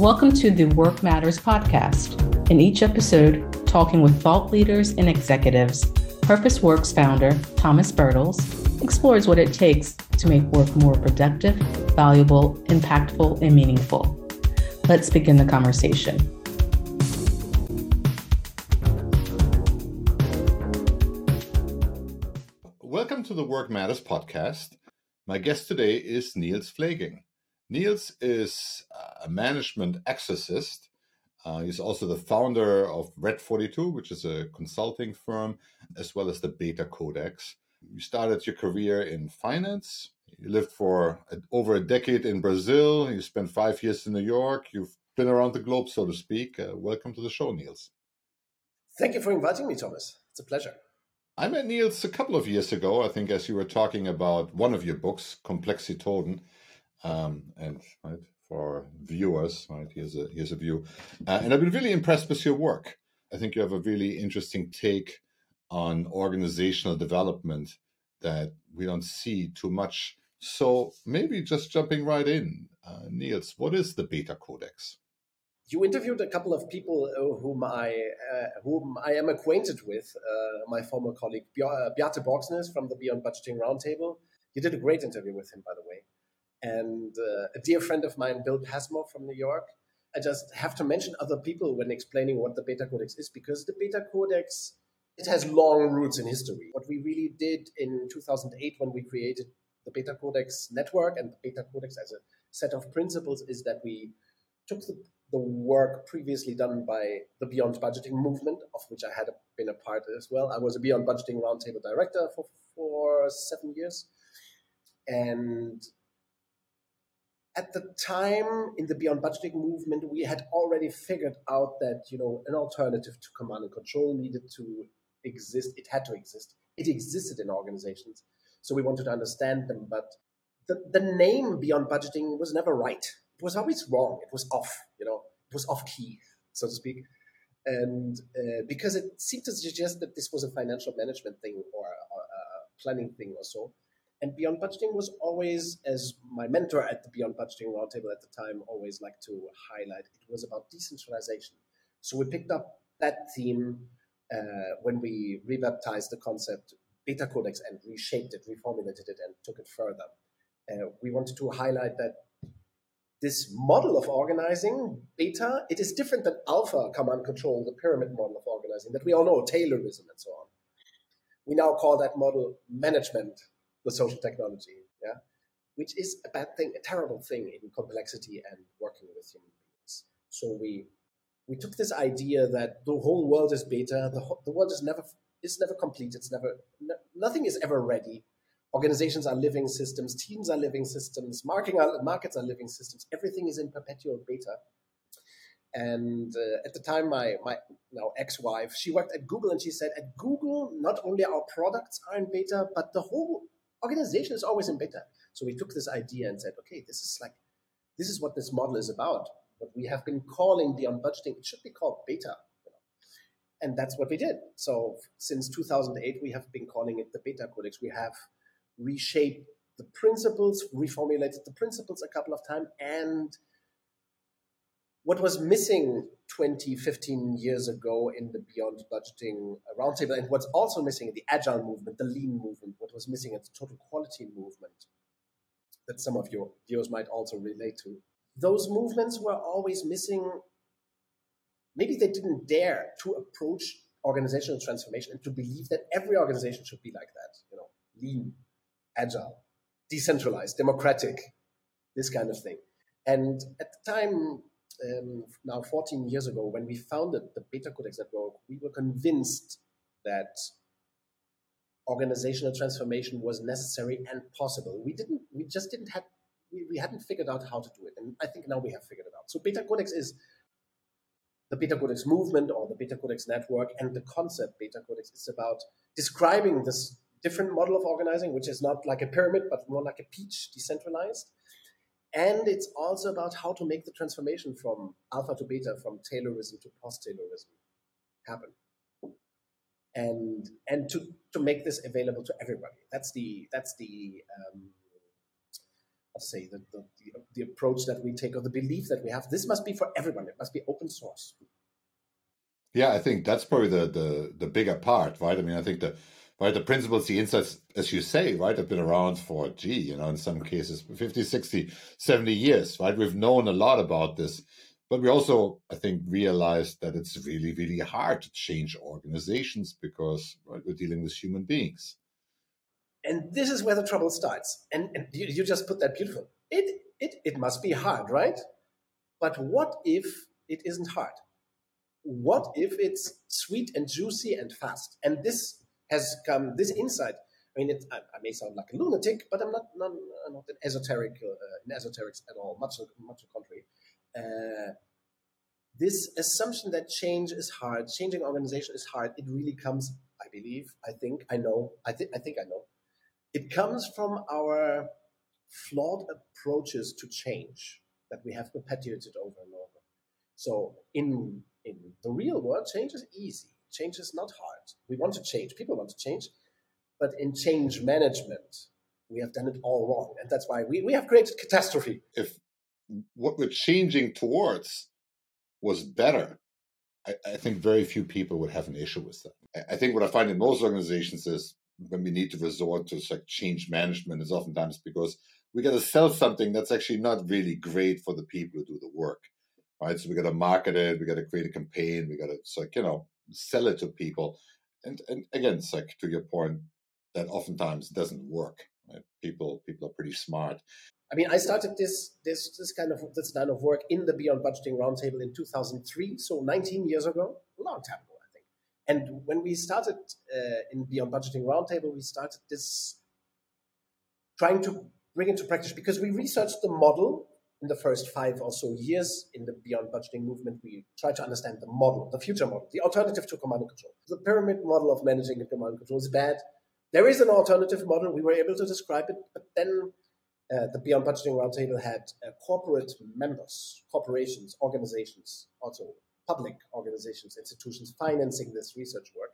Welcome to the Work Matters podcast. In each episode, talking with thought leaders and executives, Purpose Works founder Thomas Bertels explores what it takes to make work more productive, valuable, impactful, and meaningful. Let's begin the conversation. Welcome to the Work Matters podcast. My guest today is Niels Pflaeging. Niels is a management exorcist. Uh, he's also the founder of Red 42, which is a consulting firm, as well as the Beta Codex. You started your career in finance. You lived for over a decade in Brazil. You spent five years in New York. You've been around the globe, so to speak. Uh, welcome to the show, Niels. Thank you for inviting me, Thomas. It's a pleasure. I met Niels a couple of years ago, I think, as you were talking about one of your books, Komplexithoden. Um, and right, for viewers, right, here's a here's a view, uh, and I've been really impressed with your work. I think you have a really interesting take on organizational development that we don't see too much. So maybe just jumping right in, uh, Niels, what is the Beta Codex? You interviewed a couple of people uh, whom I uh, whom I am acquainted with. Uh, my former colleague Bjarte Bogsnes from the Beyond Budgeting Roundtable. You did a great interview with him, by the way and uh, a dear friend of mine, Bill Pasmore from New York. I just have to mention other people when explaining what the Beta Codex is because the Beta Codex it has long roots in history. What we really did in 2008 when we created the Beta Codex network and the Beta Codex as a set of principles is that we took the, the work previously done by the Beyond Budgeting movement, of which I had been a part as well. I was a Beyond Budgeting Roundtable director for, for seven years. And at the time in the beyond budgeting movement we had already figured out that you know an alternative to command and control needed to exist. It had to exist. It existed in organizations. So we wanted to understand them but the, the name beyond budgeting was never right. It was always wrong. It was off you know it was off key so to speak. And uh, because it seemed to suggest that this was a financial management thing or a, a planning thing or so and Beyond Budgeting was always, as my mentor at the Beyond Budgeting Roundtable at the time always liked to highlight, it was about decentralization. So we picked up that theme uh, when we rebaptized the concept Beta Codex and reshaped it, reformulated it, and took it further. Uh, we wanted to highlight that this model of organizing, beta, it is different than alpha, command control, the pyramid model of organizing that we all know, Taylorism and so on. We now call that model management the social technology, yeah, which is a bad thing, a terrible thing in complexity and working with human beings. So we we took this idea that the whole world is beta, the, the world is never is never complete, it's never no, nothing is ever ready. Organizations are living systems, teams are living systems, marketing are, markets are living systems. Everything is in perpetual beta. And uh, at the time, my my now ex-wife, she worked at Google, and she said, at Google, not only our products are in beta, but the whole organization is always in beta. So we took this idea and said, okay, this is like, this is what this model is about. What we have been calling the unbudgeting, it should be called beta. You know? And that's what we did. So since 2008, we have been calling it the Beta Codex. We have reshaped the principles, reformulated the principles a couple of times, and what was missing 20, 15 years ago in the Beyond Budgeting Roundtable, and what's also missing in the Agile movement, the Lean movement, what was missing in the Total Quality movement, that some of your viewers might also relate to. Those movements were always missing. Maybe they didn't dare to approach organizational transformation and to believe that every organization should be like that, you know, lean, agile, decentralized, democratic, this kind of thing. And at the time, um, now 14 years ago, when we founded the Beta Codex Network, we were convinced that organizational transformation was necessary and possible. We didn't, we just didn't have, we, we hadn't figured out how to do it. And I think now we have figured it out. So Beta Codex is the Beta Codex movement or the Beta Codex network and the concept Beta Codex is about describing this different model of organizing, which is not like a pyramid, but more like a peach, decentralized and it's also about how to make the transformation from alpha to beta, from Taylorism to post-Taylorism happen. And and to, to make this available to everybody. That's the that's the um, say the, the, the approach that we take or the belief that we have. This must be for everyone. It must be open source. Yeah, I think that's probably the the the bigger part, right? I mean, I think the right the principles, the insights, as you say, right, have been around for gee, you know, in some cases 50, 60, 70 years, right? We've known a lot about this. But we also, I think, realized that it's really, really hard to change organizations because right, we're dealing with human beings. And this is where the trouble starts. And, and you, you just put that beautiful. It, it, it must be hard, right? But what if it isn't hard? What if it's sweet and juicy and fast? And this has come, this insight. I mean, it, I, I, may sound like a lunatic, but I'm not not, not an esoteric uh, in esoterics at all. Much much the contrary. Uh, this assumption that change is hard, changing organization is hard, it really comes, I believe, I think, I know, I, th- I think I know. It comes from our flawed approaches to change that we have perpetuated over and over. So in in the real world, change is easy. Change is not hard. We want to change. People want to change. But in change management, we have done it all wrong. And that's why we, we have created catastrophe. If what we're changing towards was better, I, I, think very few people would have an issue with that. I, I think what I find in most organizations is when we need to resort to like change management is oftentimes because we got to sell something that's actually not really great for the people who do the work, right? So we got to market it, we got to create a campaign, we got to it's like you know sell it to people, and and again, like to your point that oftentimes doesn't work. Right? People people are pretty smart, I mean, I started this this this kind of this line of work in the Beyond Budgeting Roundtable in 2003, so 19 years ago, a long time ago, I think. And when we started uh, in Beyond Budgeting Roundtable, we started this trying to bring into practice because we researched the model in the first five or so years in the Beyond Budgeting movement. We tried to understand the model, the future model, the alternative to command and control. The pyramid model of managing and command and control is bad. There is an alternative model. We were able to describe it, but then uh, the Beyond Budgeting Roundtable had uh, corporate members, corporations, organizations, also public organizations, institutions financing this research work.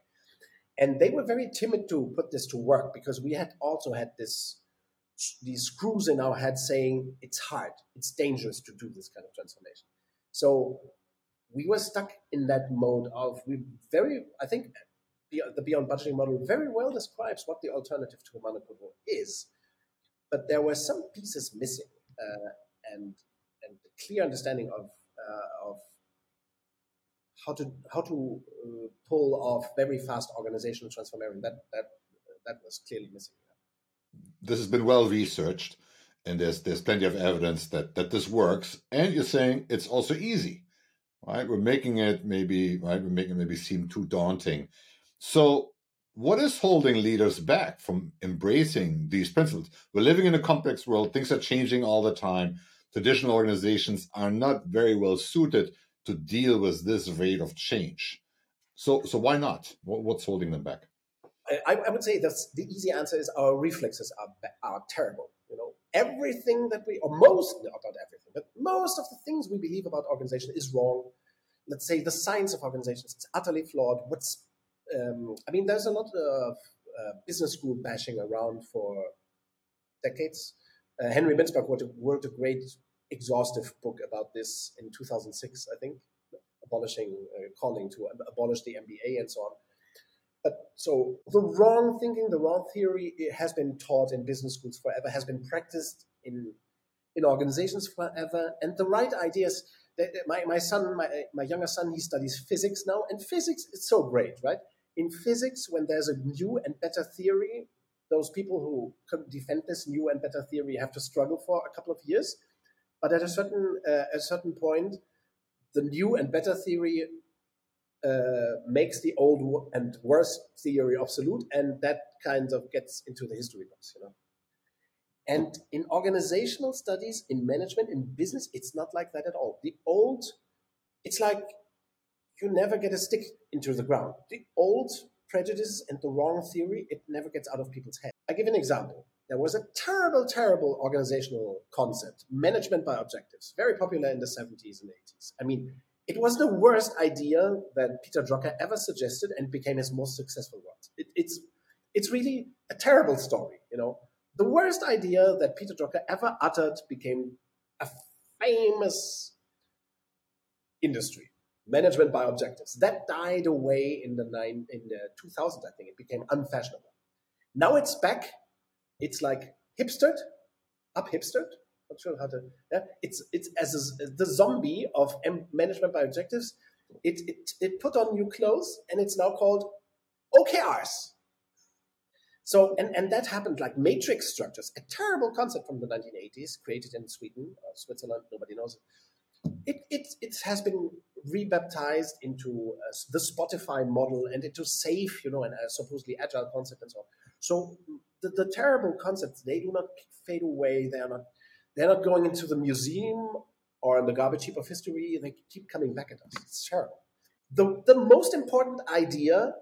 And they were very timid to put this to work because we had also had this these screws in our head saying it's hard, it's dangerous to do this kind of transformation. So we were stuck in that mode of we very I think the Beyond Budgeting model very well describes what the alternative to a control is but there were some pieces missing, uh, and and clear understanding of uh, of how to how to uh, pull off very fast organizational transformation. That that that was clearly missing. This has been well researched, and there's there's plenty of evidence that that this works. And you're saying it's also easy, right? We're making it maybe right. We're making it maybe seem too daunting. So what is holding leaders back from embracing these principles? We're living in a complex world, things are changing all the time. Traditional organizations are not very well suited to deal with this rate of change. So, so why not? What's holding them back? I, I would say that the easy answer is our reflexes are are terrible. You know, everything that we, or most, not everything, but most of the things we believe about organization is wrong. Let's say the science of organizations is utterly flawed. What's um, I mean, there's a lot of uh, business school bashing around for decades. Uh, Henry Mintzberg wrote a, wrote a, great, exhaustive book about this in 2006, I think, abolishing, uh, calling to abolish the MBA and so on. But so the wrong thinking, the wrong theory, it has been taught in business schools forever, has been practiced in in organizations forever, and the right ideas. My, my son, my, my younger son, he studies physics now, and physics is so great, right? in physics, when there's a new and better theory, those people who defend this new and better theory have to struggle for a couple of years. But at a certain uh, a certain point, the new and better theory uh, makes the old and worse theory obsolete, and that kind of gets into the history books, you know. And in organizational studies, in management, in business, it's not like that at all. The old, it's like you never get a stick into the ground. The old prejudices and the wrong theory, it never gets out of people's head. I give an example. There was a terrible, terrible organizational concept, management by objectives, very popular in the 70s and 80s. I mean, it was the worst idea that Peter Drucker ever suggested and became his most successful one. It, it's, it's really a terrible story, you know. The worst idea that Peter Drucker ever uttered became a famous industry management by objectives. That died away in the nine in the 2000s. I think it became unfashionable. Now it's back. It's like hipstered, up hipstered. Sure how to. Yeah, it's it's as a, the zombie of M management by objectives. It, it it put on new clothes and it's now called OKRs. So, and, and that happened like matrix structures, a terrible concept from the 1980s, created in Sweden, or Switzerland, nobody knows it. It, it, it has been rebaptized into uh, the Spotify model and into SAFe, you know, and a supposedly agile concept and so on. So the, the terrible concepts, they do not fade away. They are not, they're not going into the museum or in the garbage heap of history. They keep coming back at us. It's terrible. The, the most important idea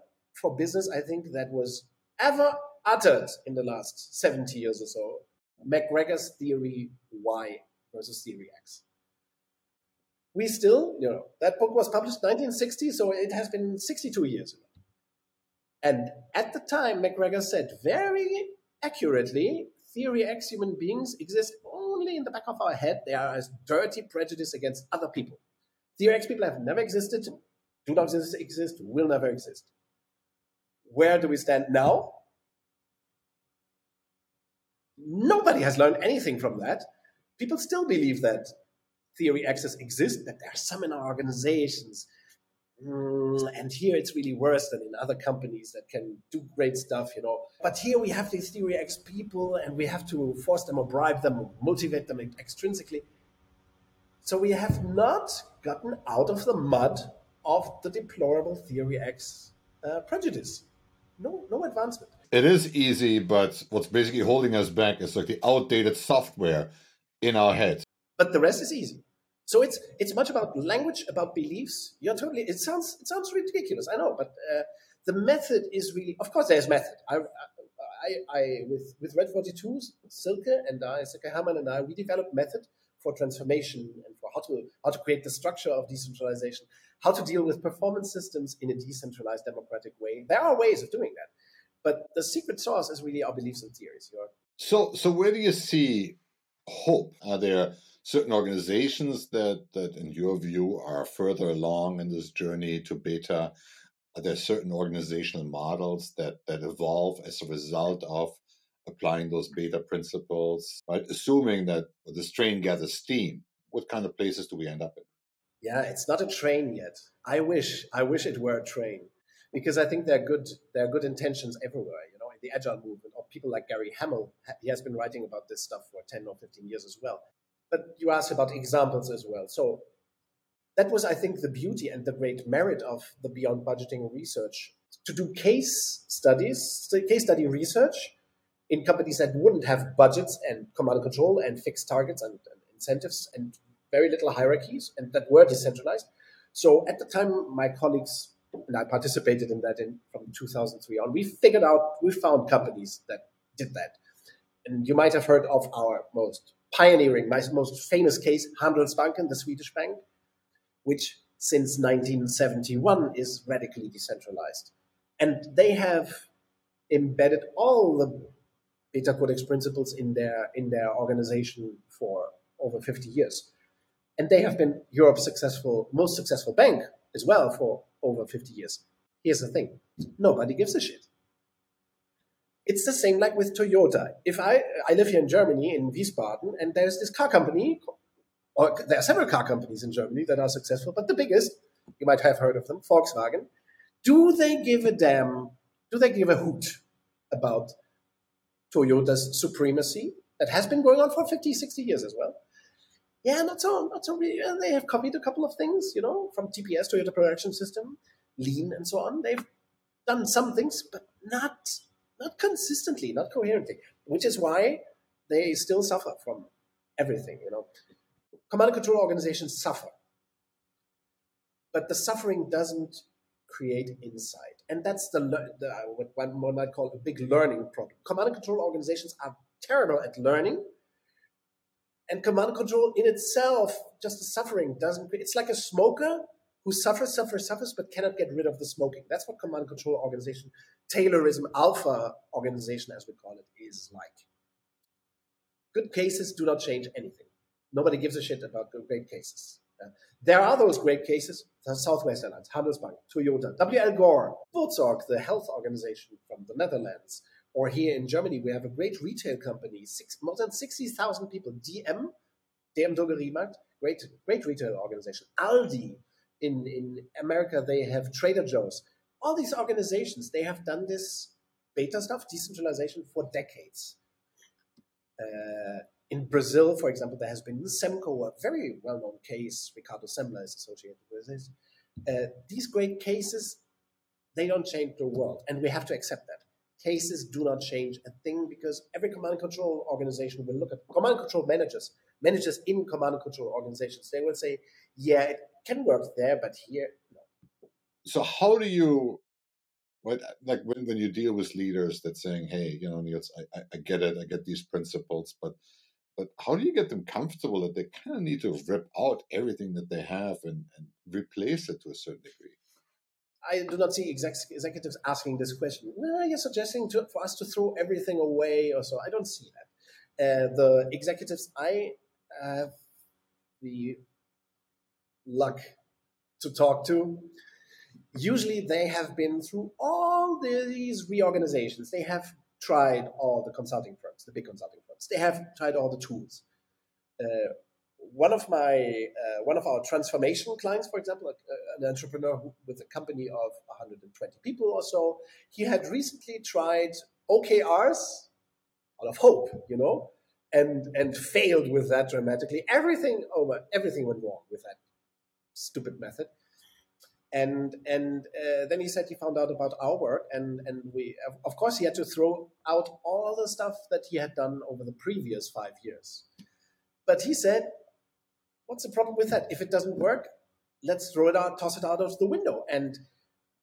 for business, I think, that was ever uttered in the last 70 years or so McGregor's theory Y versus theory X we still, you know, that book was published 1960, so it has been 62 years. ago. And at the time, McGregor said very accurately, theory X human beings exist only in the back of our head. They are as dirty prejudice against other people. Theory X people have never existed, do not exist, will never exist. Where do we stand now? Nobody has learned anything from that. People still believe that theory X's exist, that there are some in our organizations. Mm, and here it's really worse than in other companies that can do great stuff, you know. But here we have these theory X people and we have to force them or bribe them or motivate them extrinsically. So we have not gotten out of the mud of the deplorable theory X uh, prejudice. No, no advancement. It is easy, but what's basically holding us back is like the outdated software in our heads. But the rest is easy. So it's it's much about language, about beliefs. You're totally. It sounds it sounds ridiculous, I know, but uh, the method is really. Of course, there's method. I, I, I with with Red 42s, Silke and I, Silke Hermann and I, we developed method for transformation and for how to how to create the structure of decentralization, how to deal with performance systems in a decentralized democratic way. There are ways of doing that, but the secret sauce is really our beliefs and theories. You're, so so where do you see hope? Are there certain organizations that, that, in your view, are further along in this journey to beta? Are there certain organizational models that, that evolve as a result of applying those beta principles? Right? Assuming that the train gathers steam, what kind of places do we end up in? Yeah, it's not a train yet. I wish, I wish it were a train, because I think there are good, there are good intentions everywhere. You know, in the agile movement, or people like Gary Hamel, he has been writing about this stuff for ten or fifteen years as well but you asked about examples as well. So that was, I think, the beauty and the great merit of the Beyond Budgeting research to do case studies, case study research in companies that wouldn't have budgets and command and control and fixed targets and, and incentives and very little hierarchies and that were decentralized. So at the time, my colleagues and I participated in that in, from 2003 on. We figured out, we found companies that did that. And you might have heard of our most pioneering, my most famous case, Handelsbanken, the Swedish bank, which since 1971 is radically decentralized. And they have embedded all the Beta Codex principles in their, in their organization for over 50 years. And they have been Europe's successful, most successful bank as well for over 50 years. Here's the thing nobody gives a shit. It's the same like with Toyota. If I I live here in Germany in Wiesbaden, and there's this car company, or there are several car companies in Germany that are successful, but the biggest, you might have heard of them, Volkswagen. Do they give a damn? Do they give a hoot about Toyota's supremacy that has been going on for 50, 60 years as well? Yeah, not so, not so really. Uh, they have copied a couple of things, you know, from TPS, Toyota Production System, Lean, and so on. They've done some things, but not not consistently, not coherently, which is why they still suffer from everything. You know, command and control organizations suffer, but the suffering doesn't create insight, and that's the, the uh, what one might call a big learning problem. Command and control organizations are terrible at learning. And command and control in itself, just the suffering doesn't. It's like a smoker who suffers, suffers, suffers, but cannot get rid of the smoking. That's what command and control organization Taylorism alpha organization, as we call it, is like. good cases do not change anything. Nobody gives a shit about great cases. Uh, there are those great cases, the Southwest Airlines, Handelsbank, Toyota, WL Gore, Buurtzorg, the health organization from the Netherlands, or here in Germany, we have a great retail company, six, more than 60,000 people, DM, DM Drogeriemarkt, great, great retail organization. Aldi, in, in America, they have Trader Joe's. All these organizations, they have done this beta stuff, decentralization, for decades. Uh, in Brazil, for example, there has been Semco, a very well-known case. Ricardo Semler is associated with this. Uh, these great cases, they don't change the world, and we have to accept that. Cases do not change a thing because every command and control organization will look at command and control managers, managers in command and control organizations. They will say, "Yeah, it can work there, but here, no." So, how do you like when, when you deal with leaders that saying, "Hey, you know, Niels, I, I get it, I get these principles, but but how do you get them comfortable that they kind of need to rip out everything that they have and, and replace it to a certain degree? I do not see exec- executives asking this question. Well, you're suggesting to, for us to throw everything away or so. I don't see that. Uh, the executives I have the luck to talk to usually they have been through all these reorganizations. They have tried all the consulting firms, the big consulting firms. They have tried all the tools. Uh, one of my uh, one of our transformation clients, for example, an entrepreneur who, with a company of 120 people or so, he had recently tried OKRs out of hope, you know, and and failed with that dramatically. Everything over, everything went wrong with that stupid method. And and uh, then he said he found out about our work and and we of course he had to throw out all the stuff that he had done over the previous five years. But he said what's the problem with that? If it doesn't work let's throw it out toss it out of the window. And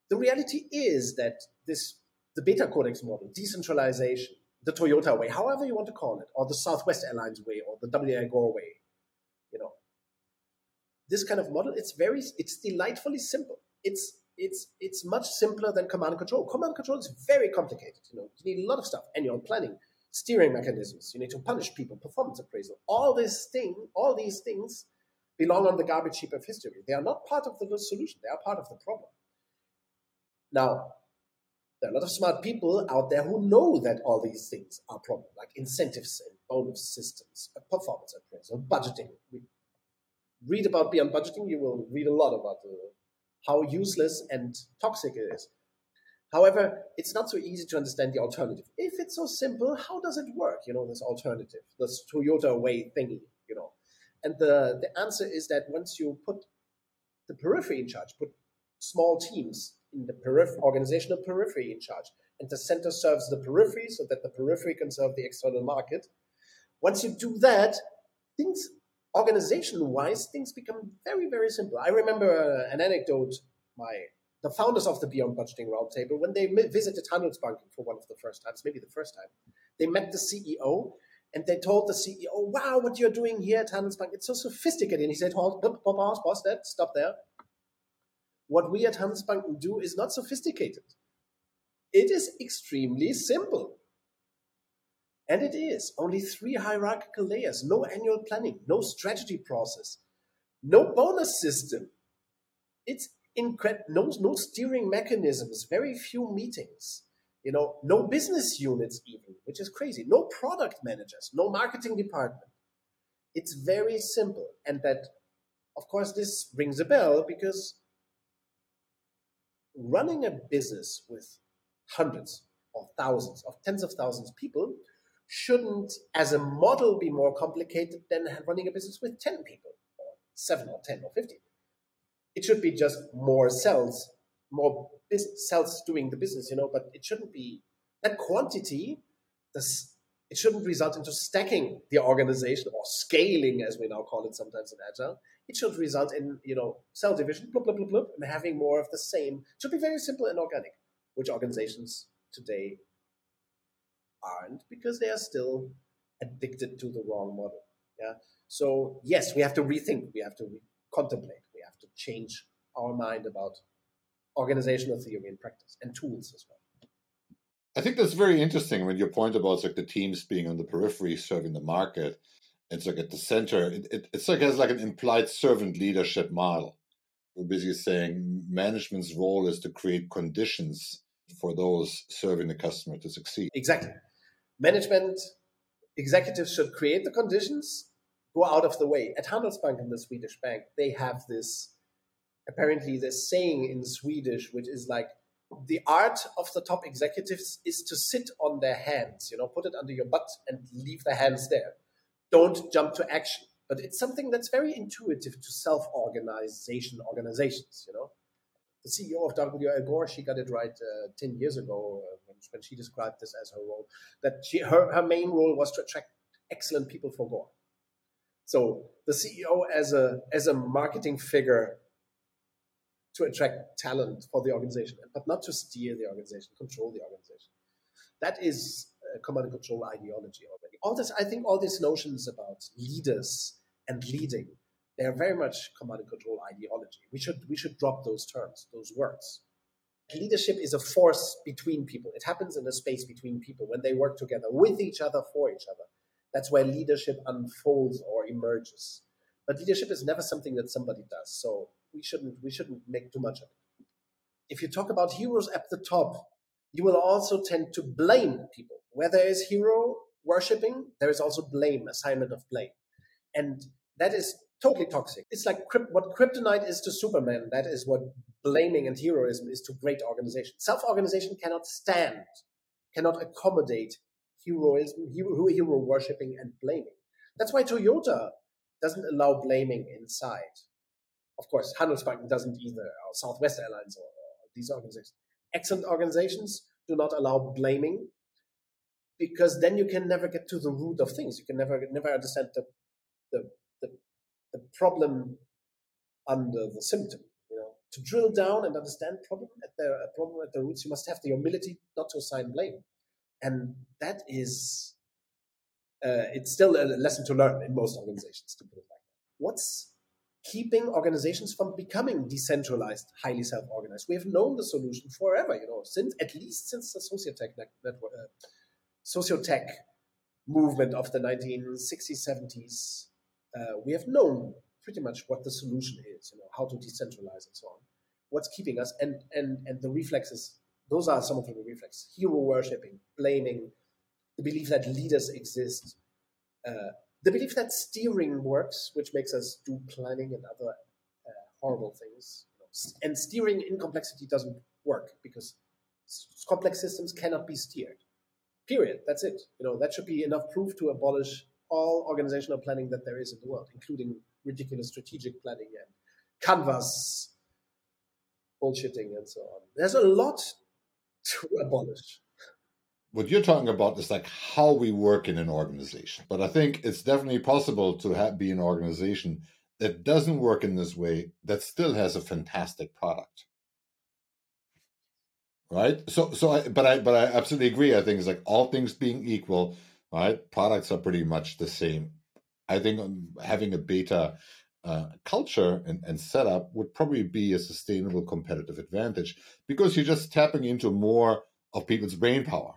the reality is that this the beta codex model decentralization the toyota way however you want to call it or the southwest airlines way or the WL Gore way this kind of model, it's very, it's delightfully simple. It's it's it's much simpler than command and control. Command and control is very complicated. You know, you need a lot of stuff, annual planning, steering mechanisms. You need to punish people, performance appraisal. All this thing, all these things belong on the garbage heap of history. They are not part of the solution. They are part of the problem. Now, there are a lot of smart people out there who know that all these things are problems, like incentives and bonus systems, performance appraisal, budgeting. We read about beyond budgeting, you will read a lot about the, how useless and toxic it is. However, it's not so easy to understand the alternative. If it's so simple, how does it work? You know, this alternative, this Toyota way thingy, you know. And the, the answer is that once you put the periphery in charge, put small teams in the periph- organizational periphery in charge, and the center serves the periphery so that the periphery can serve the external market. Once you do that, things organization wise, things become very, very simple. I remember uh, an anecdote my the founders of the Beyond Budgeting Roundtable, when they visited Handelsbanken for one of the first times, maybe the first time, they met the CEO and they told the CEO, wow, what you're doing here at Handelsbank, it's so sophisticated. And he said, hold, pause that, stop there. What we at Handelsbanken do is not sophisticated. It is extremely simple. And it is. Only three hierarchical layers, no annual planning, no strategy process, no bonus system. It's incredible, no, no steering mechanisms, very few meetings, you know, no business units even, which is crazy, no product managers, no marketing department. It's very simple. And that, of course, this rings a bell because running a business with hundreds of thousands of tens of thousands of people shouldn't, as a model, be more complicated than running a business with 10 people, or 7 or 10 or 15. It should be just more cells, more cells doing the business, you know, but it shouldn't be that quantity, this, it shouldn't result into stacking the organization or scaling, as we now call it sometimes in Agile. It should result in, you know, cell division, blah, blah, blah, blah, and having more of the same. It should be very simple and organic, which organizations today aren't because they are still addicted to the wrong model. Yeah. So yes, we have to rethink. We have to re- contemplate. We have to change our mind about organizational theory and practice and tools as well. I think that's very interesting when your point about like the teams being on the periphery serving the market. It's like at the center. It, it, it's like has like an implied servant leadership model. We're basically saying management's role is to create conditions for those serving the customer to succeed. Exactly. Management executives should create the conditions, go out of the way. At Handelsbanken, the Swedish bank, they have this apparently this saying in Swedish, which is like the art of the top executives is to sit on their hands, you know, put it under your butt and leave the hands there. Don't jump to action. But it's something that's very intuitive to self-organization organizations, you know. The CEO of WL Gore, she got it right uh, 10 years ago uh, when, she described this as her role, that she, her, her main role was to attract excellent people for Gore. So the CEO as a, as a marketing figure to attract talent for the organization, but not to steer the organization, control the organization. That is command and control ideology already. All this, I think, all these notions about leaders and leading, they are very much command and control ideology. We should we should drop those terms, those words. Leadership is a force between people. It happens in a space between people when they work together with each other for each other. That's where leadership unfolds or emerges. But leadership is never something that somebody does. So we shouldn't we shouldn't make too much of it. If you talk about heroes at the top, you will also tend to blame people. Where there is hero worshipping, there is also blame, assignment of blame, and that is totally toxic. It's like what kryptonite is to Superman. That is what blaming and heroism is to great organization. Self-organization cannot stand, cannot accommodate heroism, hero, hero worshipping, and blaming. That's why Toyota doesn't allow blaming inside of course, Handelsbanken doesn't either, or Southwest Airlines or, or these organizations. Excellent organizations do not allow blaming because then you can never get to the root of things. You can never never understand the the, the, problem under the symptom. You know, to drill down and understand problem at the problem at the roots, you must have the humility not to assign blame, and that is uh, it's still a lesson to learn in most organizations. To put it like that. What's keeping organizations from becoming decentralized, highly self-organized. We have known the solution forever, you know, since at least since the sociotech network, uh, sociotech movement of the 1960s, 70s. Uh, we have known pretty much what the solution is, you know, how to decentralize and so on. What's keeping us and and and the reflexes. Those are some of the reflexes: hero worshipping, blaming, the belief that leaders exist. Uh, the belief that steering works, which makes us do planning and other uh, horrible things. And steering in complexity doesn't work because complex systems cannot be steered. Period. That's it. You know that should be enough proof to abolish all organizational planning that there is in the world, including ridiculous strategic planning and canvas bullshitting and so on. There's a lot to abolish what you're talking about is like how we work in an organization. But I think it's definitely possible to have, be an organization that doesn't work in this way that still has a fantastic product. Right. So, so I, but I, but I absolutely agree. I think it's like all things being equal, right? Products are pretty much the same. I think um, having a beta uh, culture and, and setup would probably be a sustainable competitive advantage because you're just tapping into more of people's brain power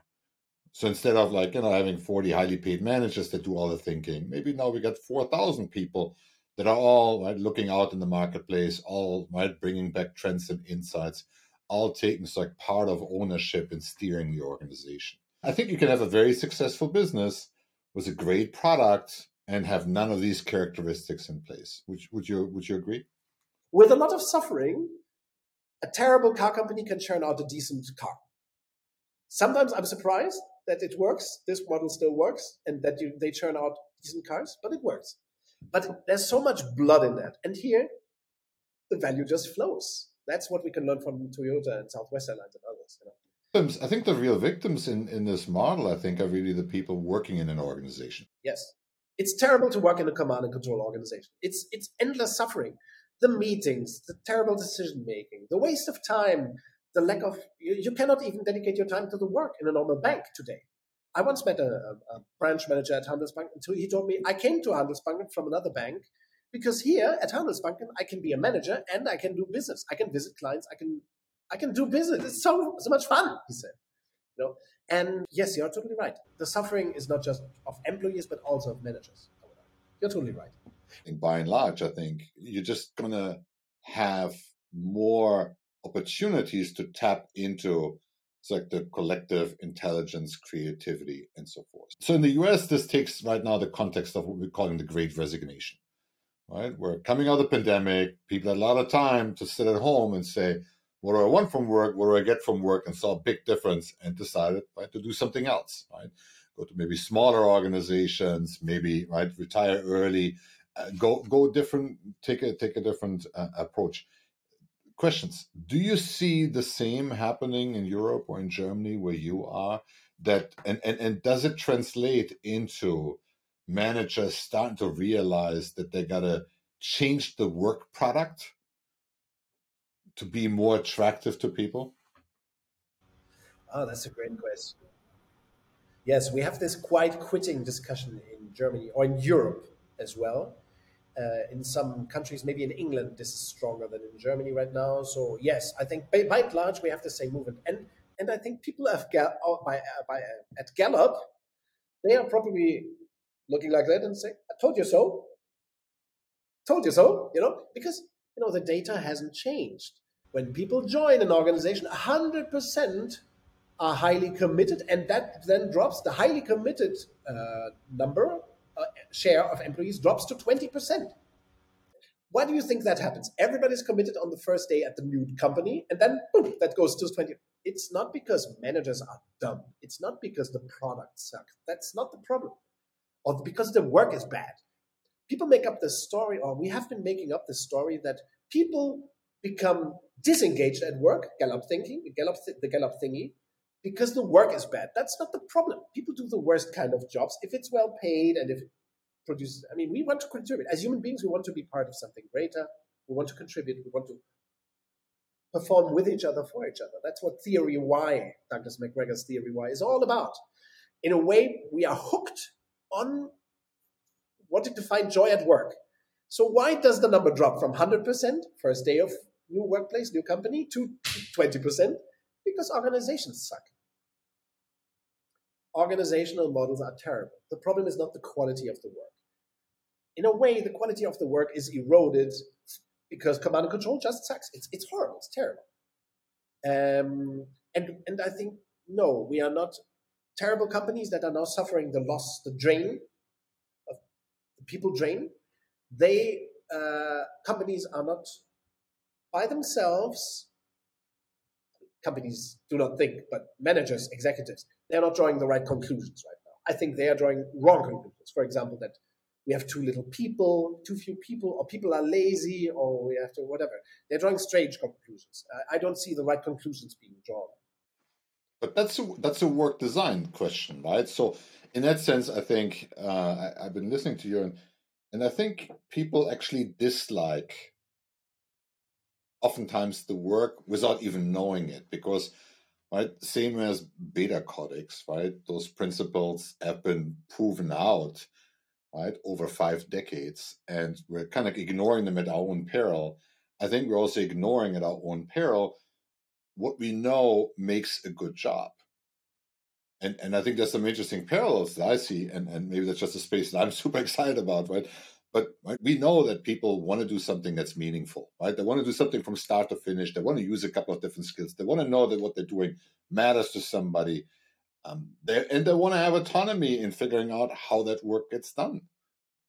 so instead of like, you know, having 40 highly paid managers that do all the thinking, maybe now we got 4,000 people that are all right, looking out in the marketplace, all right, bringing back trends and insights, all taking like part of ownership and steering the organization. I think you can have a very successful business with a great product and have none of these characteristics in place. Would, would you would you agree? With a lot of suffering, a terrible car company can churn out a decent car. Sometimes I'm surprised that it works. This model still works, and that you, they churn out decent cars, but it works. But there's so much blood in that, and here the value just flows. That's what we can learn from Toyota and Southwest Airlines and others. You know? I think the real victims in, in this model, I think, are really the people working in an organization. Yes. It's terrible to work in a command and control organization. It's it's endless suffering. The meetings, the terrible decision making, the waste of time, the lack of you, you, cannot even dedicate your time to the work in a normal bank today. I once met a, a, branch manager at Handelsbanken. And he told me I came to Handelsbanken from another bank because here at Handelsbanken I can be a manager and I can do business. I can visit clients. I can I can do business. It's so so much fun. He said. You know, and yes, you're totally right. The suffering is not just of employees but also of managers. You're totally right. And by and large, I think you're just gonna have more opportunities to tap into it's like the collective intelligence, creativity, and so forth. So in the US, this takes right now the context of what we're calling the great resignation. Right? We're coming out of the pandemic, people had a lot of time to sit at home and say, what do I want from work? What do I get from work? And saw a big difference and decided right, to do something else, right? Go to maybe smaller organizations, maybe right, retire early, uh, go go different, take a take a different uh, approach questions. Do you see the same happening in Europe or in Germany where you are? That and, and, and does it translate into managers starting to realize that they gotta change the work product to be more attractive to people? Oh, that's a great question. Yes, we have this quiet quitting discussion in Germany or in Europe as well. Uh, in some countries, maybe in England, this is stronger than in Germany right now. So yes, I think by, by and large we have the same movement, and and I think people have oh, by, uh, by uh, at Gallup, they are probably looking like that and saying, "I told you so." Told you so, you know, because you know the data hasn't changed. When people join an organization, hundred percent are highly committed, and that then drops the highly committed uh, number uh, share of employees drops to 20%. Why do you think that happens? Everybody's committed on the first day at the new company, and then boom, that goes to 20. It's not because managers are dumb. It's not because the product suck. That's not the problem. Or because the work is bad. People make up the story, or we have been making up the story that people become disengaged at work, Gallup thinking, the Gallup th- the Gallup thingy, because the work is bad. That's not the problem. People do the worst kind of jobs if it's well paid and if it produces. I mean, we want to contribute. As human beings, we want to be part of something greater. We want to contribute. We want to perform with each other for each other. That's what theory Y, Douglas McGregor's theory Y, is all about. In a way, we are hooked on wanting to find joy at work. So why does the number drop from 100% first day of new workplace, new company to 20%? Because organizations suck organizational models are terrible. The problem is not the quality of the work. In a way, the quality of the work is eroded because command and control just sucks. It's, it's horrible. It's terrible. Um, and, and I think, no, we are not terrible companies that are now suffering the loss, the drain of the people drain. They, uh, companies are not by themselves companies do not think, but managers, executives, they're not drawing the right conclusions right now. I think they are drawing wrong conclusions. For example, that we have too little people, too few people, or people are lazy, or we have to whatever. They're drawing strange conclusions. I don't see the right conclusions being drawn. But that's a, that's a work design question, right? So in that sense, I think uh, I, have been listening to you, and, and I think people actually dislike oftentimes the work without even knowing it because right same as beta codex right those principles have been proven out right over five decades and we're kind of ignoring them at our own peril. I think we're also ignoring at our own peril what we know makes a good job. And and i think there's some interesting parallels that i see and and maybe that's just a space that i'm super excited about right but right, we know that people want to do something that's meaningful, right? They want to do something from start to finish. They want to use a couple of different skills. They want to know that what they're doing matters to somebody. Um, they, and they want to have autonomy in figuring out how that work gets done.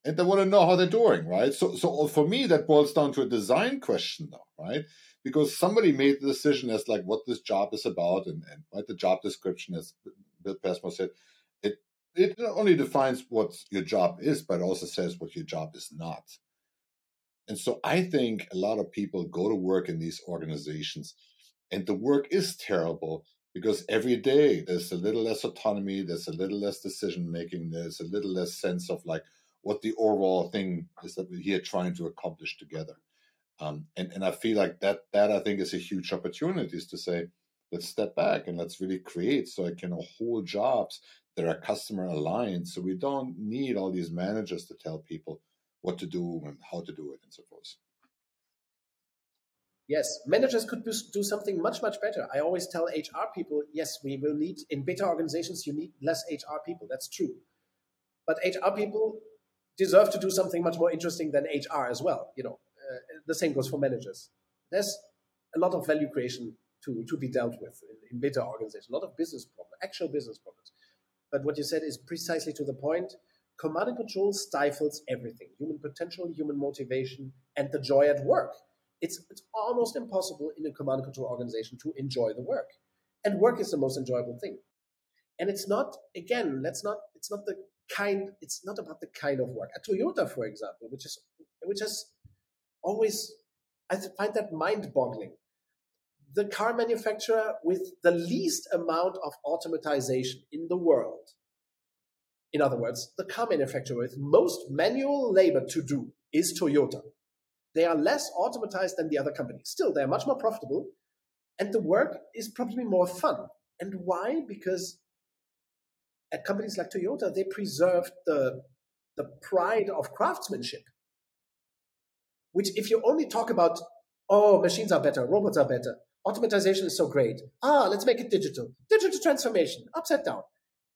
And they want to know how they're doing, right? So, so for me, that boils down to a design question, though, right? Because somebody made the decision as like what this job is about, and, and right, the job description, as Bill Pasmore said, it not only defines what your job is, but also says what your job is not. And so I think a lot of people go to work in these organizations and the work is terrible because every day there's a little less autonomy, there's a little less decision making, there's a little less sense of like what the overall thing is that we're here trying to accomplish together. Um, and, and I feel like that that I think is a huge opportunity is to say, let's step back and let's really create so I can hold jobs that are customer aligned. So we don't need all these managers to tell people what to do and how to do it and so forth. Yes, managers could do something much, much better. I always tell HR people, yes, we will need, in better organizations, you need less HR people. That's true. But HR people deserve to do something much more interesting than HR as well. You know, uh, the same goes for managers. There's a lot of value creation to, to be dealt with in, in beta organizations, a lot of business problems, actual business problems. But what you said is precisely to the point. Command and control stifles everything human potential, human motivation, and the joy at work. It's, it's almost impossible in a command and control organization to enjoy the work. And work is the most enjoyable thing. And it's not, again, let's not, it's not the kind, it's not about the kind of work. At Toyota, for example, which is, which is always, I find that mind boggling. The car manufacturer with the least amount of automatization in the world in other words, the car manufacturer with most manual labor to do is Toyota. They are less automatized than the other companies. Still, they're much more profitable, and the work is probably more fun. And why? Because at companies like Toyota, they preserved the, the pride of craftsmanship. Which, if you only talk about, oh, machines are better, robots are better, automatization is so great, ah, let's make it digital, digital transformation, upside down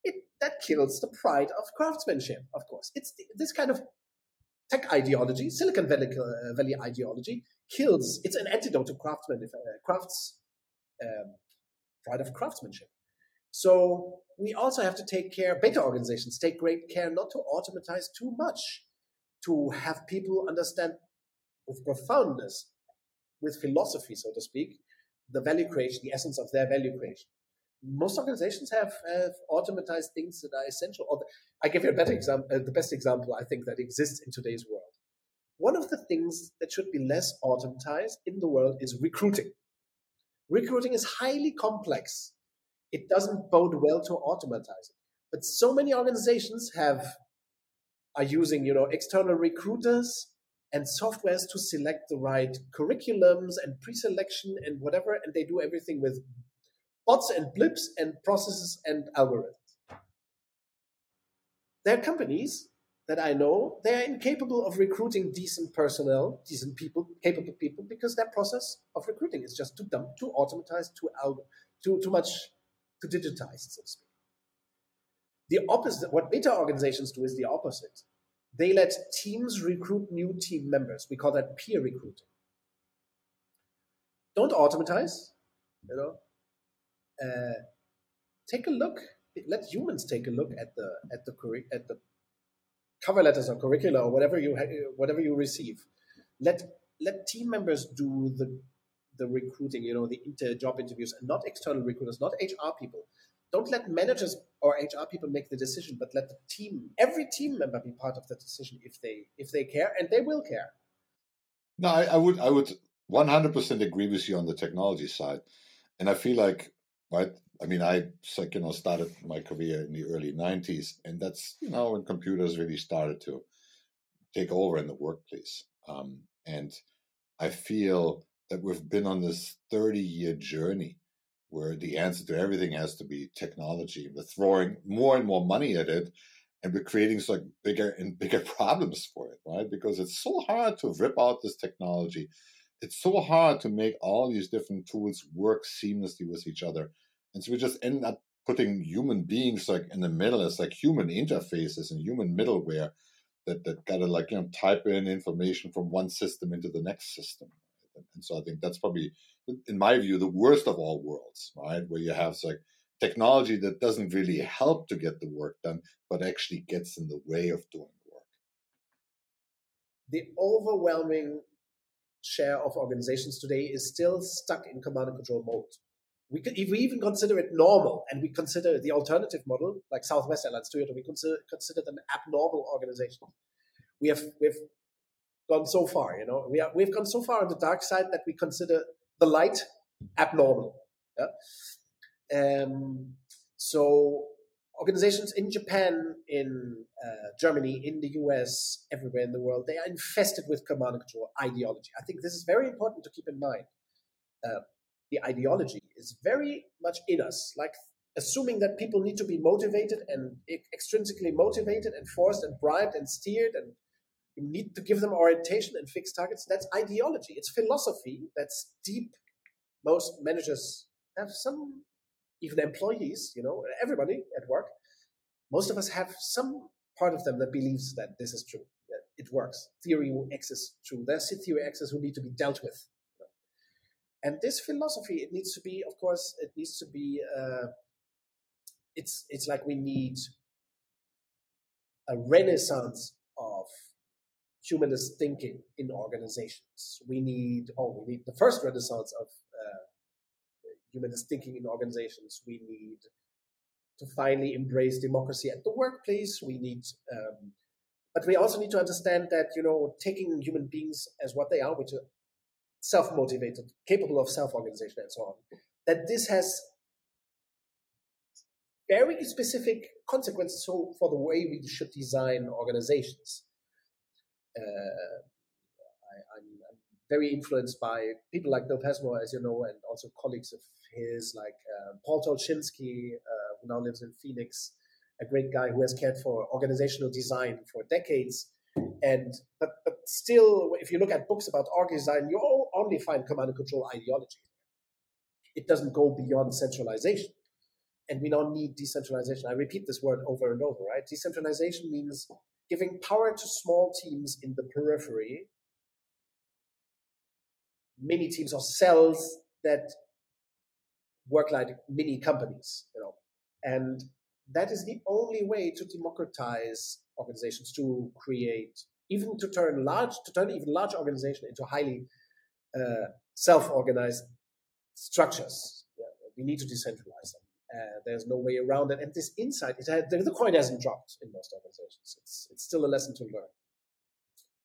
It, that kills the pride of craftsmanship, of course. It's this kind of tech ideology, Silicon Valley, uh, Valley ideology, kills. It's an antidote to uh, crafts um, pride of craftsmanship. So we also have to take care. Beta organizations take great care not to automatize too much, to have people understand with profoundness, with philosophy, so to speak, the value creation, the essence of their value creation most organizations have, have automatized things that are essential. I give you a better example, uh, the best example I think that exists in today's world. One of the things that should be less automatized in the world is recruiting. Recruiting is highly complex. It doesn't bode well to automatize it. But so many organizations have are using, you know, external recruiters and softwares to select the right curriculums and pre-selection and whatever, and they do everything with bots and blips and processes and algorithms. There are companies that I know, they are incapable of recruiting decent personnel, decent people, capable people, because their process of recruiting is just too dumb, too automatized, too algo, too, too much, too digitized, so to speak. The opposite, what beta organizations do is the opposite. They let teams recruit new team members. We call that peer recruiting. Don't automatize, you know, uh, take a look. Let humans take a look at the at the at the cover letters or curricula or whatever you whatever you receive. Let let team members do the the recruiting, you know, the inter job interviews, and not external recruiters, not HR people. Don't let managers or HR people make the decision, but let the team, every team member, be part of the decision if they if they care, and they will care. No, I, I would I would one hundred percent agree with you on the technology side, and I feel like right? I mean, I like you know started my career in the early '90s, and that's you know when computers really started to take over in the workplace. Um, and I feel that we've been on this 30-year journey where the answer to everything has to be technology. We're throwing more and more money at it, and we're creating like bigger and bigger problems for it, right? Because it's so hard to rip out this technology it's so hard to make all these different tools work seamlessly with each other. And so we just end up putting human beings like in the middle as like human interfaces and human middleware that, that gotta like, you know, type in information from one system into the next system. And so I think that's probably, in my view, the worst of all worlds, right? Where you have like technology that doesn't really help to get the work done, but actually gets in the way of doing the work. The overwhelming share of organizations today is still stuck in command and control mode. We could, if we even consider it normal, and we consider the alternative model, like Southwest Airlines, Toyota, we consider, consider them abnormal organizations. We have we've gone so far, you know, we are, we've gone so far on the dark side that we consider the light abnormal. Yeah? Um, so organizations in Japan, in uh, Germany, in the US, everywhere in the world, they are infested with command and control ideology. I think this is very important to keep in mind. Uh, the ideology is very much in us, like assuming that people need to be motivated and extrinsically motivated and forced and bribed and steered and We need to give them orientation and fixed targets. That's ideology. It's philosophy. That's deep. Most managers have some, even employees, you know, everybody at work. Most of us have some part of them that believes that this is true, that it works. Theory X is true. There's theory X's who need to be dealt with. And this philosophy, it needs to be, of course, it needs to be. Uh, it's it's like we need a renaissance of humanist thinking in organizations. We need, oh, we need the first renaissance of uh, humanist thinking in organizations. We need to finally embrace democracy at the workplace. We need, um, but we also need to understand that you know taking human beings as what they are, which are self-motivated, capable of self-organization, and so on. That this has very specific consequences for the way we should design organizations. Uh, I, am very influenced by people like Bill Pasmore, as you know, and also colleagues of his like uh, Paul Tolchinsky, uh, who now lives in Phoenix, a great guy who has cared for organizational design for decades. And but but still, if you look at books about org design, you only find command and control ideology. It doesn't go beyond centralization. And we now need decentralization. I repeat this word over and over, right? Decentralization means giving power to small teams in the periphery, mini teams or cells that work like mini companies, you know. And that is the only way to democratize organizations, to create, even to turn large, to turn even large organization into highly uh, self-organized structures. Yeah, we need to decentralize them. Uh, there's no way around it. And this insight, it had, the, the coin hasn't dropped in most organizations. It's, it's still a lesson to learn.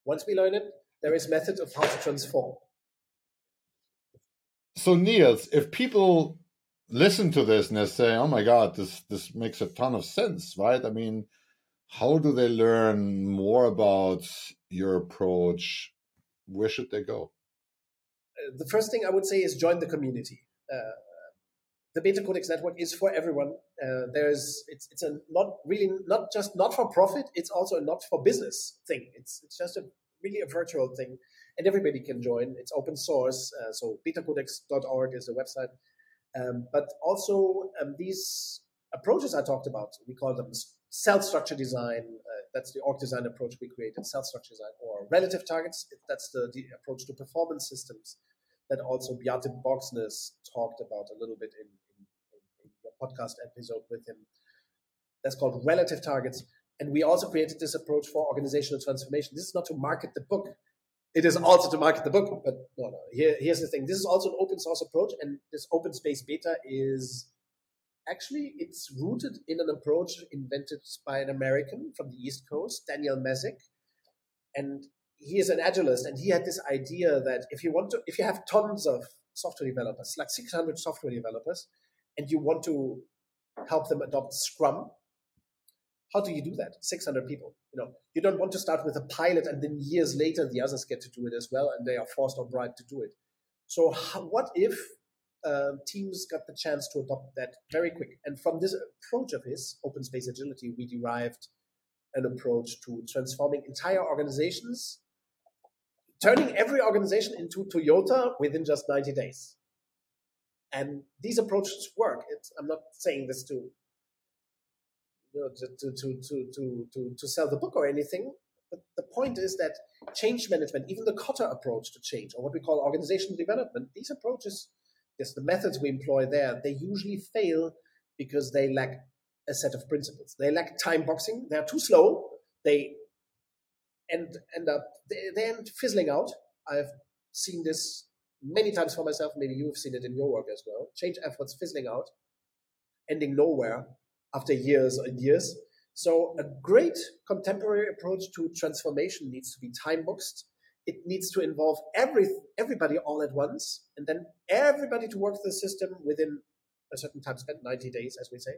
Once we learn it, there is method of how to transform. So Niels, if people listen to this and they say, "Oh my God, this this makes a ton of sense," right? I mean, how do they learn more about your approach? Where should they go? Uh, the first thing I would say is join the community. Uh, the Beta Codex network is for everyone. Uh, there's it's it's a not really not just not for profit. It's also a not for business thing. It's it's just a really a virtual thing, and everybody can join. It's open source, uh, so betacodex.org is the website. Um, but also um, these approaches I talked about, we call them cell structure design. Uh, that's the org design approach we created. Cell structure design or relative targets. That's the, the approach to performance systems that also Bjarte Bogsnes talked about a little bit in, podcast episode with him. That's called Relative Targets. And we also created this approach for organizational transformation. This is not to market the book. It is also to market the book, but no, no. Here, here's the thing. This is also an open source approach, and this open space beta is actually it's rooted in an approach invented by an American from the East Coast, Daniel Mezick, and he is an agilist, and he had this idea that if you want to, if you have tons of software developers, like 600 software developers, and you want to help them adopt Scrum, how do you do that? 600 people. You know, you don't want to start with a pilot and then years later the others get to do it as well, and they are forced or bribed to do it. So, what if uh, teams got the chance to adopt that very quick? And from this approach of his open space agility, we derived an approach to transforming entire organizations, turning every organization into Toyota within just 90 days. And these approaches work. It's, I'm not saying this to, you know, to, to, to, to, to, to sell the book or anything. But the point is that change management, even the Kotter approach to change, or what we call organizational development, these approaches, yes, the methods we employ there, they usually fail because they lack a set of principles. They lack time boxing. They are too slow. They end end up they, they end fizzling out. I've seen this many times for myself. Maybe you've seen it in your work as well. Change efforts fizzling out, ending nowhere after years and years. So, a great contemporary approach to transformation needs to be time boxed. It needs to involve every everybody all at once, and then everybody to work the system within a certain time spent, 90 days, as we say.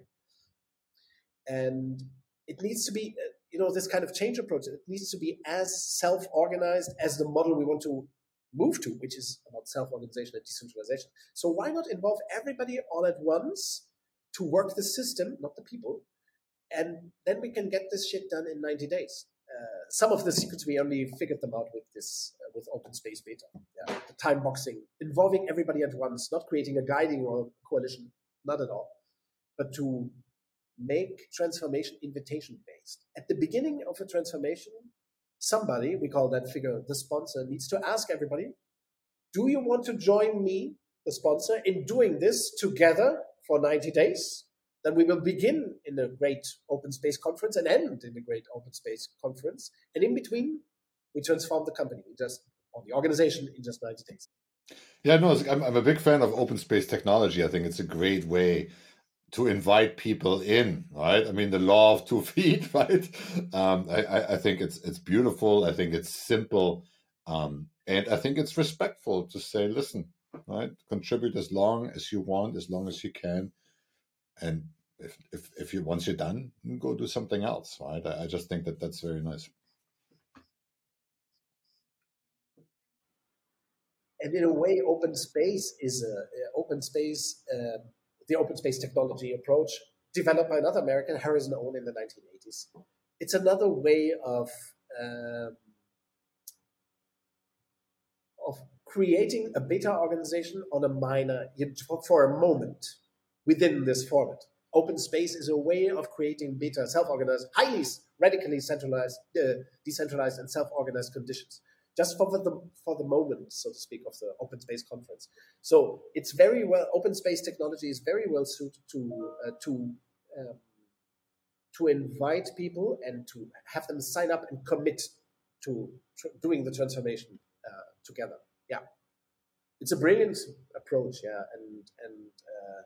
And it needs to be, you know, this kind of change approach. It needs to be as self-organized as the model we want to move to, which is about self organization and decentralization. So, why not involve everybody all at once to work the system, not the people? And then we can get this shit done in 90 days. uh, some of the secrets we only figured them out with this uh, with open space beta. Yeah, the time boxing, involving everybody at once, not creating a guiding or coalition, not at all, but to make transformation invitation based. At the beginning of a transformation, somebody, we call that figure the sponsor, needs to ask everybody, do you want to join me, the sponsor, in doing this together for 90 days? Then we will begin in a great open space conference and end in a great open space conference. And in between, we transform the company just or the organization in just 90 days. Yeah, no, I'm, I'm a big fan of open space technology. I think it's a great way to invite people in, right? I mean, the law of two feet, right? Um, I, I think it's it's beautiful. I think it's simple, um, and I think it's respectful to say, listen, right? Contribute as long as you want, as long as you can, and if if if you once you're done, go do something else, right? I, I just think that that's very nice. And in a way, open space is a open space. Uh, the open space technology approach developed by another American, Harrison Owen, in the 1980s. It's another way of um, of creating a beta organization on a minor for a moment within this format. Open space is a way of creating beta self-organized, highly radically centralized, uh, decentralized, and self-organized conditions just for the for the moment, so to speak, of the open space conference. So it's very well open space technology is very well suited to uh, to um, to invite people and to have them sign up and commit to tr- doing the transformation uh, together. Yeah, it's a brilliant approach. Yeah, and and uh,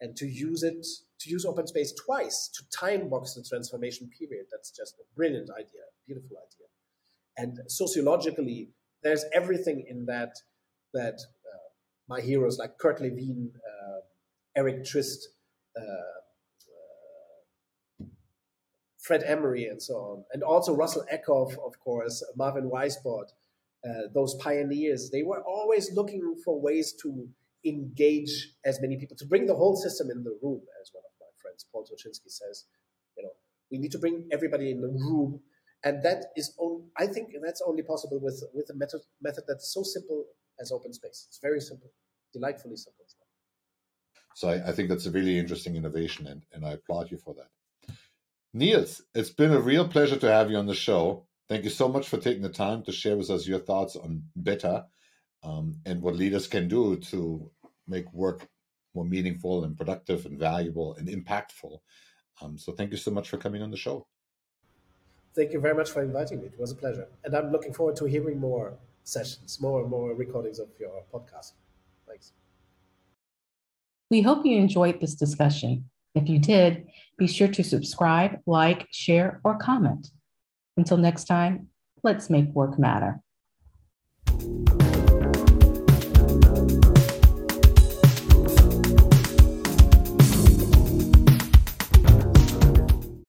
and to use it to use open space twice to time box the transformation period. That's just a brilliant idea, beautiful idea and sociologically, there's everything in that that uh, my heroes like Kurt Lewin, uh, Eric Trist, uh, uh, Fred Emery, and so on, and also Russell Ackoff, of course, Marvin Weisbord, uh, those pioneers. They were always looking for ways to engage as many people, to bring the whole system in the room, as one of my friends, Paul Tolchinsky, says. You know, we need to bring everybody in the room and that is on, I think that's only possible with with a method method that's so simple as open space. It's very simple, delightfully simple. So I, I think that's a really interesting innovation, and, and I applaud you for that. Niels, it's been a real pleasure to have you on the show. Thank you so much for taking the time to share with us your thoughts on beta um, and what leaders can do to make work more meaningful and productive and valuable and impactful. Um, so thank you so much for coming on the show. Thank you very much for inviting me. It was a pleasure. And I'm looking forward to hearing more sessions, more and more recordings of your podcast. Thanks. We hope you enjoyed this discussion. If you did, be sure to subscribe, like, share, or comment. Until next time, let's make work matter.